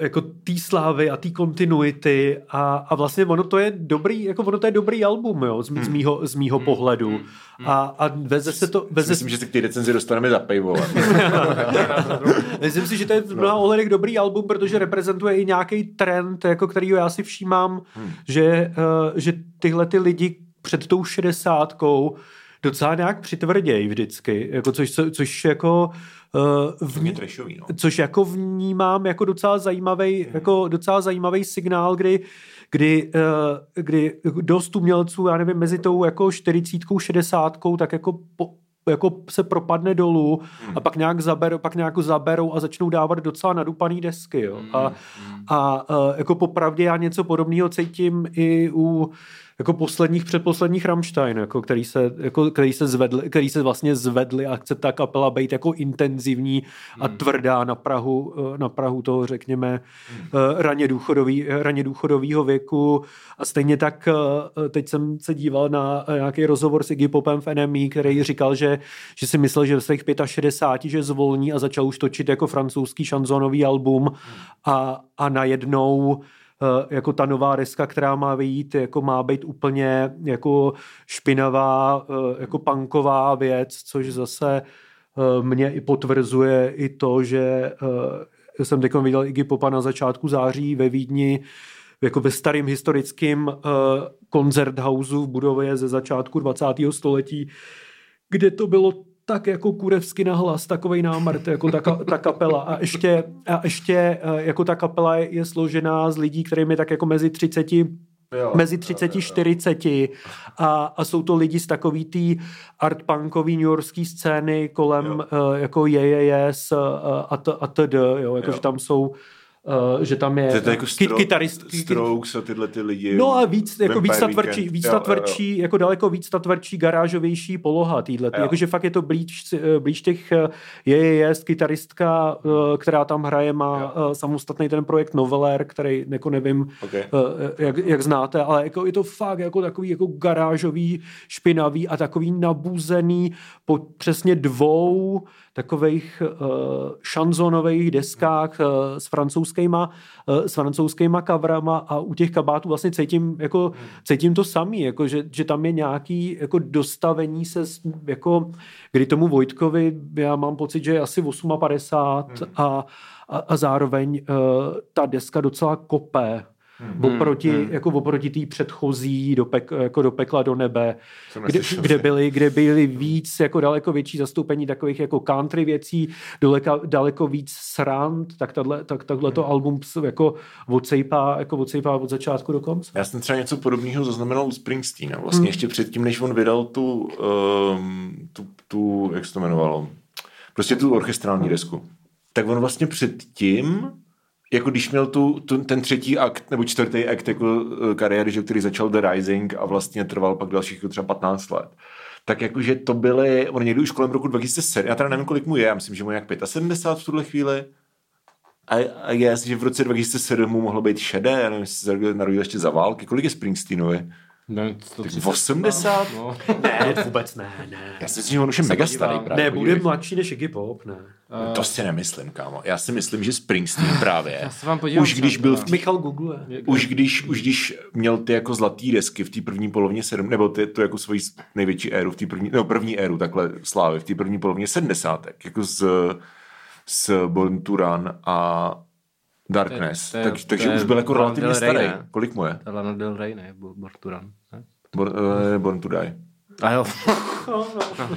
jako té slávy a té kontinuity a, a vlastně ono to je dobrý, jako ono to je dobrý album, jo, z, hmm. z mýho, z mýho hmm. pohledu. Hmm. A, a veze se to... Veze... Myslím, že se k té recenzi dostaneme za pejvo. Myslím si, že to je v mnoha ohledech dobrý album, protože reprezentuje i nějaký trend, jako kterýho já si všímám, hmm. že, uh, že tyhle ty lidi před tou šedesátkou docela nějak přitvrdějí vždycky, jako což, což jako uh, vní, trešový, no. což jako vnímám jako docela zajímavý, hmm. jako docela zajímavý signál, kdy kdy, uh, kdy dost umělců, já nevím, mezi tou jako 40 60 tak jako po, jako se propadne dolů hmm. a pak nějak, zaber, pak nějak zaberou a začnou dávat docela nadupaný desky. Jo. A, hmm. a, a jako popravdě já něco podobného cítím i u jako posledních, předposledních Rammstein, jako který, se, jako, který, se zvedli, který se vlastně zvedli a chce ta kapela být jako intenzivní a hmm. tvrdá na Prahu, eh, na Prahu toho, řekněme, hmm. Eh, raně, důchodový, raně důchodového věku a stejně tak eh, teď jsem se díval na nějaký rozhovor s Iggy Popem v NME, který říkal, že, že si myslel, že v svých 65, že zvolní a začal už točit jako francouzský šanzonový album hmm. a, a najednou Eh, jako ta nová deska, která má vyjít, jako má být úplně jako špinavá, eh, jako punková věc, což zase eh, mě i potvrzuje i to, že jsem teď viděl Iggy Popa na začátku září ve Vídni, jako ve starým historickém koncerthouse v budově ze začátku 20. století, kde to bylo tak jako kurevsky na hlas, takovej námrt, jako ta, ta kapela. A ještě, a ještě eh, jako ta kapela je, je složená z lidí, kterým je tak jako mezi 30 Jo, mezi 30 a 40 a, a jsou to lidi z takový tý artpunkový newyorský scény kolem jo. uh, jako JJS uh, a, t, a td, jo, jako jo. že tam jsou Uh, že tam je, to je to jako stro, kytarist, Strokes a tyhle ty lidi. No a víc, jako víc ta tvrdší, víc ta tvrdší, jako daleko víc ta tvrdší garážovější poloha týhle. Jakože fakt je to blíž, eh, blíž těch, eh, je, je, je kytaristka, která tam hraje, má jo. samostatný ten projekt Noveler, který jako nevím, okay. jak, jak, znáte, ale jako je to fakt jako takový jako garážový, špinavý a takový nabuzený po přesně dvou takových uh, šanzonových deskách uh, s francouzskýma, uh, s francouzskýma kavrama a u těch kabátů vlastně cítím, jako, cítím to samý, jako, že, že tam je nějaký jako dostavení se, jako, kdy tomu Vojtkovi, já mám pocit, že je asi 58 a, a, a zároveň ta deska docela kopé hmm. oproti, hmm. jako oproti té předchozí do, pek, jako do pekla do nebe, kde, kde, byly, kde byly víc, jako daleko větší zastoupení takových jako country věcí, daleko, daleko víc srand, tak, tato, tak tohleto hmm. album jako odsejpá, jako odsejpá od začátku do konce. Já jsem třeba něco podobného zaznamenal u Springsteena. Vlastně hmm. ještě předtím, než on vydal tu, um, tu, tu, jak se to jmenovalo, prostě tu orchestrální desku. Tak on vlastně předtím jako když měl tu, tu, ten třetí akt nebo čtvrtý akt jako eh, kariéry, že, který začal The Rising a vlastně trval pak dalších jako třeba 15 let, tak jakože to byly, on někdy už kolem roku 2007, já teda nevím, kolik mu je, já myslím, že mu je jak 75 v tuhle chvíli, a, a je, že v roce 2007 mu mohlo být šedé, já nevím, jestli se narodil ještě za války, kolik je Springsteenovi? Ne, 80? No. Ne, vůbec ne, ne. Já si myslím, že on už je mega starý. Právě, ne, bude mladší než Iggy Pop, ne. Uh, to si nemyslím, kámo. Já si myslím, že Springsteen právě. Já se vám podívám, už když byl v tý, Michal Google. Už když, už když měl ty jako zlatý desky v té první polovině sedm, nebo ty, tu jako svoji největší éru v té první, nebo první éru takhle slávy v té první polovině sedmdesátek, jako s, s Born to Run a Darkness. To je, to je, tak, takže už byl jako relativně starý. Kolik mu je? Lana Del Rey, ne? Born to Run. Born, uh, Born to Die. A jo. No,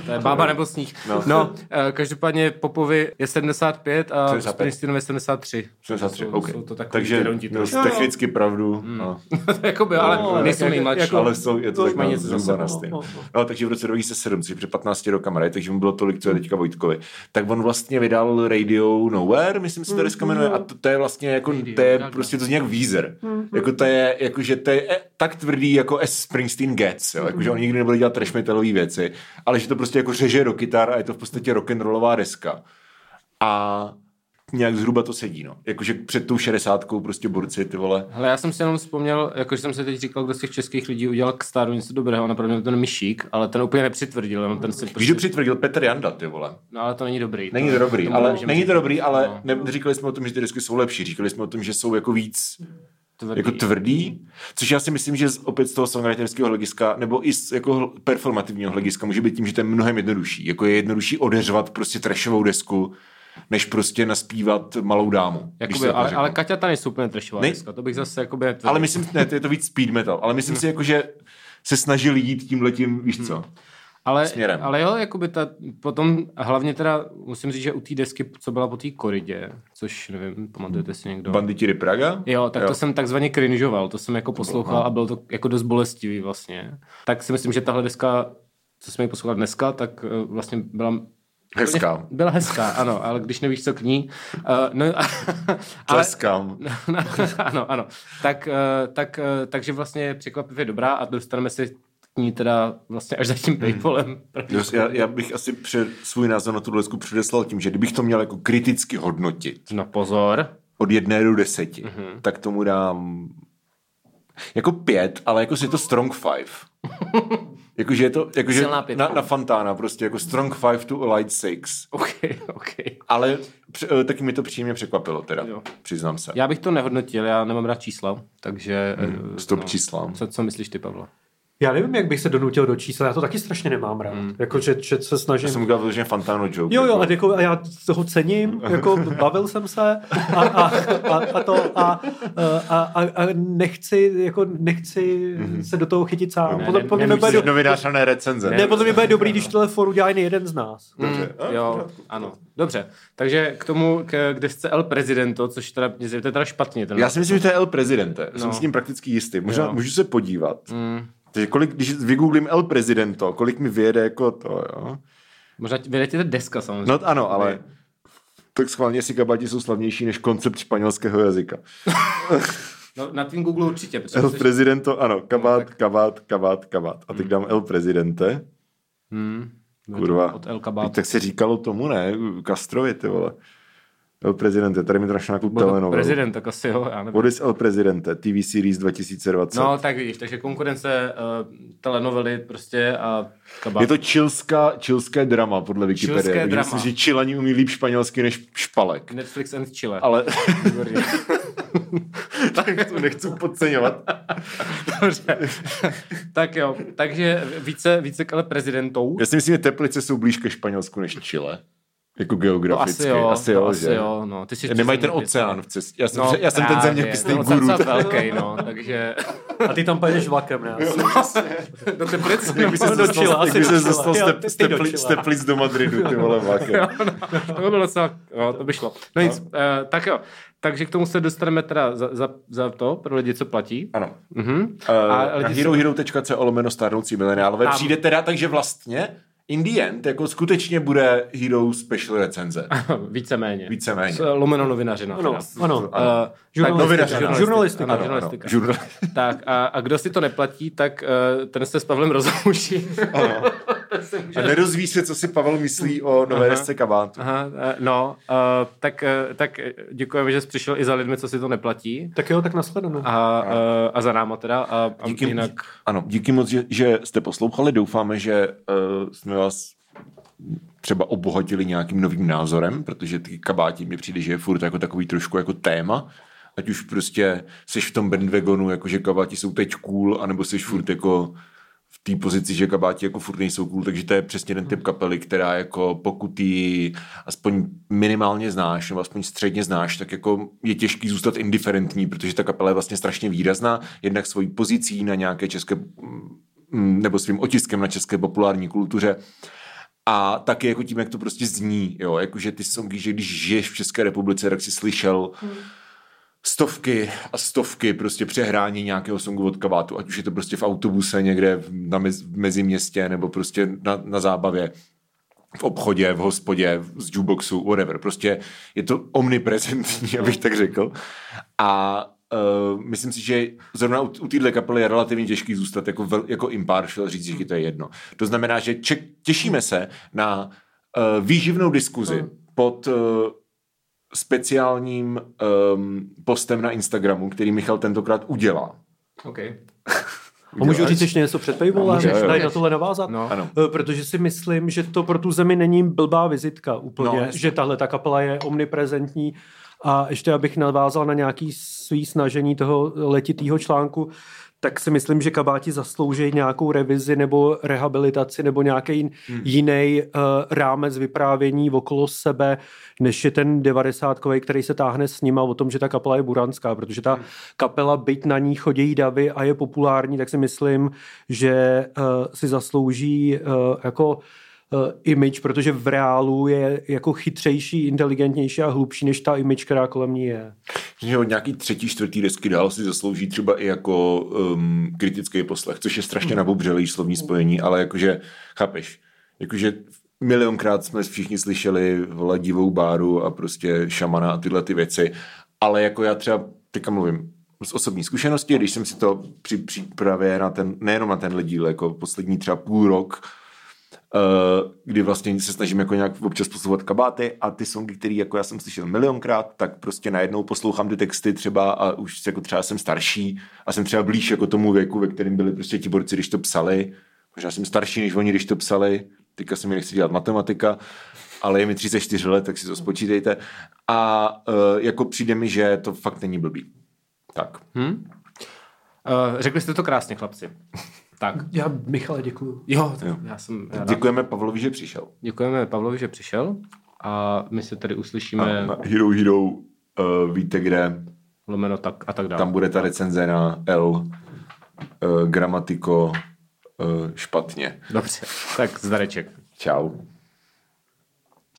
to je bába nebo sníh. No, no eh, každopádně Popovi je 75 a Springsteenovi je 73. 73, jsou, OK. Jsou to Takže měl no, technicky pravdu. Hmm. No. jako by, ale no, nejsou nejmladší. Jako, ale jsou, je to tak na, něco zase na no, no, no, takže v roce 2007, což před 15 rokama, takže mu bylo tolik, co je teďka Vojtkovi, tak on vlastně vydal Radio Nowhere, myslím, se to deska jmenuje, a to, to, je vlastně jako, to je prostě to z nějak vízer. Jako to je, jako, že to je tak tvrdý, jako S. Springsteen gets, jo, jako, že on nikdy nebude dělat trash metalové věci, ale že to prostě jako řeže do kytar a je to v podstatě rock'n'rollová deska. A nějak zhruba to sedí, no. Jakože před tou šedesátkou prostě borci, ty vole. Hele, já jsem si jenom vzpomněl, jakože jsem se teď říkal, kdo z těch českých lidí udělal k Staru něco dobrého, napravdu ten Myšík, ale ten úplně nepřitvrdil, jenom ten si prostě... Přitvrdil Petr Janda, ty vole. No ale to není dobrý. Není to dobrý, ale, není to dobrý, ale no. neříkali jsme o tom, že ty disky jsou lepší, říkali jsme o tom, že jsou jako víc tvrdý. jako tvrdý, což já si myslím, že opět z toho songwriterského hlediska, nebo i z jako performativního hlediska může být tím, že to je mnohem jednodušší. Jako je jednodušší odeřvat prostě trashovou desku, než prostě naspívat malou dámu. Jakoby, ale, ale Kaťa ta nejsou úplně trashová ne? deska, to bych zase jakoby... Tvrdý. Ale myslím, ne, to je to víc speed metal, ale myslím hmm. si jako, že se snažili jít tímhletím, víš co? Hmm ale, směrem. Ale jo, jakoby ta, potom, hlavně teda musím říct, že u té desky, co byla po té koridě, což nevím, pamatujete si někdo? Banditi Praga? Jo, tak jo. to jsem takzvaně cringeoval, to jsem jako poslouchal a bylo to jako dost bolestivý vlastně. Tak si myslím, že tahle deska, co jsme ji poslouchali dneska, tak eh, vlastně byla Hezká. Byla hezká, ano, ale když nevíš, co k ní. Uh, no, ale, Tleskám. ano, ano. Tak, uh, tak, uh, takže vlastně překvapivě dobrá a dostaneme se k ní teda vlastně až za tím Paypalem. Jo, Já, já bych asi před, svůj názor na tu lesku předeslal tím, že kdybych to měl jako kriticky hodnotit No pozor. od jedné do deseti, mm-hmm. tak tomu dám jako pět, ale jako si je to strong five. Jakože je to jakože na, na Fantána prostě, jako strong five to a light six. OK, OK. Ale eh, taky mi to příjemně překvapilo teda, Jo. přiznám se. Já bych to nehodnotil, já nemám rád čísla, takže... eh, Stop číslám. Co, co myslíš ty, Pavlo? Já nevím, jak bych se donutil do čísla, já to taky strašně nemám rád. Mm. Jako, že, že se snažím... Já jsem udělal vyloženě Fantáno joke. Jo, jo, jako. a, jako, a já toho cením, jako bavil jsem se a, a, a, a to a, a, a, a nechci, jako nechci mm-hmm. se do toho chytit sám. Ne, podle, ne, ne, mě bude novinář a ne recenze. ne, podle mě bude dobrý, když tohle foru dělá jen jeden z nás. Dobře. A, Jo, ano. Dobře, takže k tomu, k, k desce El Presidento, což teda, mě je teda špatně. Ten Já si myslím, že to je El Prezidente. Já No. jsem s tím prakticky jistý. Možná, Jo. můžu se podívat. Mm, Takže kolik, když vygooglím El Prezidento, kolik mi vyjede jako to, jo? možná vyjde ti ta deska samozřejmě. No ano, ale tak schválně si kabáti jsou slavnější než koncept španělského jazyka. No, na tvým Google určitě, protože El jsi- Prezidento, ano, kabát, No, tak- kabát, kabát, kabát. A teď dám El Prezidente. Hmm, Kurva. Od El Teď Kabát. tak se říkalo tomu, ne? Castrovi, ty vole. El Prezidente, tady mi našel nějakou telenovelu. Prezident, tak asi jo, já nevím. What is El Prezidente? TV series 2020. No, tak vidíš, takže konkurence uh, telenovely prostě a kabát. Je to čilská, čilské drama podle Wikipedie. Čilské drama. Myslím, že čilani umí líp španělsky než špalek. Netflix and Chile. Ale tak to nechci podceňovat. Dobře. tak jo, takže více, více k ale prezidentou. Já si myslím, že Teplice jsou blíž ke Španělsku než Chile. Jako geograficky. asi jo, asi to jo, asi že? jo, no. Ty jsi Nemají ten zeměpisný. oceán v cestě. Já jsem, No, já jsem ten právě, zeměpisný ten oceán guru. docela velký, no, takže A ty tam pojedeš vlakem, ne? do Teplice. Jak by se do dostal, Chile, jak asi by do se dostal Jo, ty- ty step, do Madridu, ty vole vlakem. to by bylo docela, no, to by šlo. No nic, uh, tak jo. Takže k tomu se dostaneme teda za, za, za to, pro lidi, co platí. Ano. Mhm. Uh, A na lidi jsou- herohero.co lomeno stárnoucí mileniálové A- přijde teda, takže vlastně in the end, jako skutečně bude Hero special recenze. Víceméně. Víceméně. S, lomeno novinařina. Ano, ano. Uh, Žurnalistika. novinařina. Žurnalistika. Ano, Ano, ano. žurnalistika. Žurnal... Tak a, a kdo si to neplatí, tak uh, ten se s Pavlem rozloučí. A nedozví se, co si Pavel myslí o nové desce kabátu. Aha, eh, no, uh, tak, eh, tak děkujeme, že jsi přišel i za lidmi, co si to neplatí. Tak jo, tak nashledanou. A, uh, a za náma teda. A, a Díky, jinak... Ano, díky moc, že, že jste poslouchali. Doufáme, že uh, jsme vás třeba obohatili nějakým novým názorem, protože ty kabáti mi přijde, že je furt jako takový trošku jako téma. Ať už prostě seš v tom bandwagonu, jako že kabáti jsou teď cool, anebo seš furt jako v té pozici, že kabáti jako furt nejsou cool, takže to je přesně ten typ kapely, která jako pokud ji aspoň minimálně znáš, nebo aspoň středně znáš, tak jako je těžký zůstat indiferentní, protože ta kapela je vlastně strašně výrazná, jednak svojí pozicí na nějaké české mm, nebo svým otiskem na české populární kultuře. A taky jako tím, jak to prostě zní, jo, jakože ty songy, že když žiješ v České republice, tak si slyšel stovky a stovky prostě přehrání nějakého songu od kabátu, ať už je to prostě v autobuse někde v- na mez, v meziměstě nebo prostě na, na zábavě v obchodě, v hospodě, z jukeboxu, whatever. Prostě je to omniprezentní, abych tak řekl. A uh, myslím si, že zrovna u, u téhle kapely je relativně těžký zůstat jako, vel, jako impartial, říct, že to je jedno. To znamená, že ček, těšíme se na uh, výživnou diskuzi pod uh, speciálním um, postem na Instagramu, který Michal tentokrát udělá. Okay. A můžu říct ještě něco před paywallem, Můžeš, než tady na tohle navázat? No. Ano. Eh, Protože si myslím, že to pro tu zemi není blbá vizitka úplně, No, že tahle ta kapela je omniprezentní a ještě abych navázal na nějaký svý snažení toho letitýho článku, tak si myslím, že kabáti zaslouží nějakou revizi nebo rehabilitaci nebo nějaký hmm. jiný uh, rámec vyprávění okolo sebe, než je ten 90 který se táhne s nima o tom, že ta kapela je buranská, protože ta kapela, byť na ní chodí davy a je populární, tak si myslím, že uh, si zaslouží uh, jako uh, image, protože v reálu je jako chytřejší, inteligentnější a hlubší než ta image, která kolem ní je. že od nějaký třetí, čtvrtý desky dál si zaslouží třeba i jako um, kritický poslech, což je strašně nabubřelý slovní spojení, ale jakože, chápeš, jakože milionkrát jsme všichni slyšeli vole divou báru a prostě šamana a tyhle ty věci, ale jako já třeba, teďka mluvím z osobní zkušenosti, když jsem si to při přípravě na ten, nejenom na tenhle díl, jako poslední třeba půl rok, kdy vlastně se snažím jako nějak občas poslouchat kabáty a ty songy, které jako já jsem slyšel milionkrát, tak prostě najednou poslouchám ty texty třeba a už jako třeba jsem starší a jsem třeba blíž jako tomu věku, ve kterém byli prostě ti borci, když to psali. Možná jsem starší než oni, když to psali. Teďka se mi nechci dělat matematika, ale je mi 34 let, tak si to spočítejte. A uh, jako přijde mi, že to fakt není blbý. Tak. Hmm? Uh, řekli jste to krásně, chlapci. Tak. Já, Michale, děkuju. Jo, jo. já jsem... Já Děkujeme Pavlovi, že přišel. Děkujeme Pavlovi, že přišel a my se tady uslyšíme... A na Hero Hero uh, víte kde. Lomeno tak a tak dále. Tam bude ta recenze na L. Uh, gramatiko uh, špatně. Dobře, tak zdareček. Čau.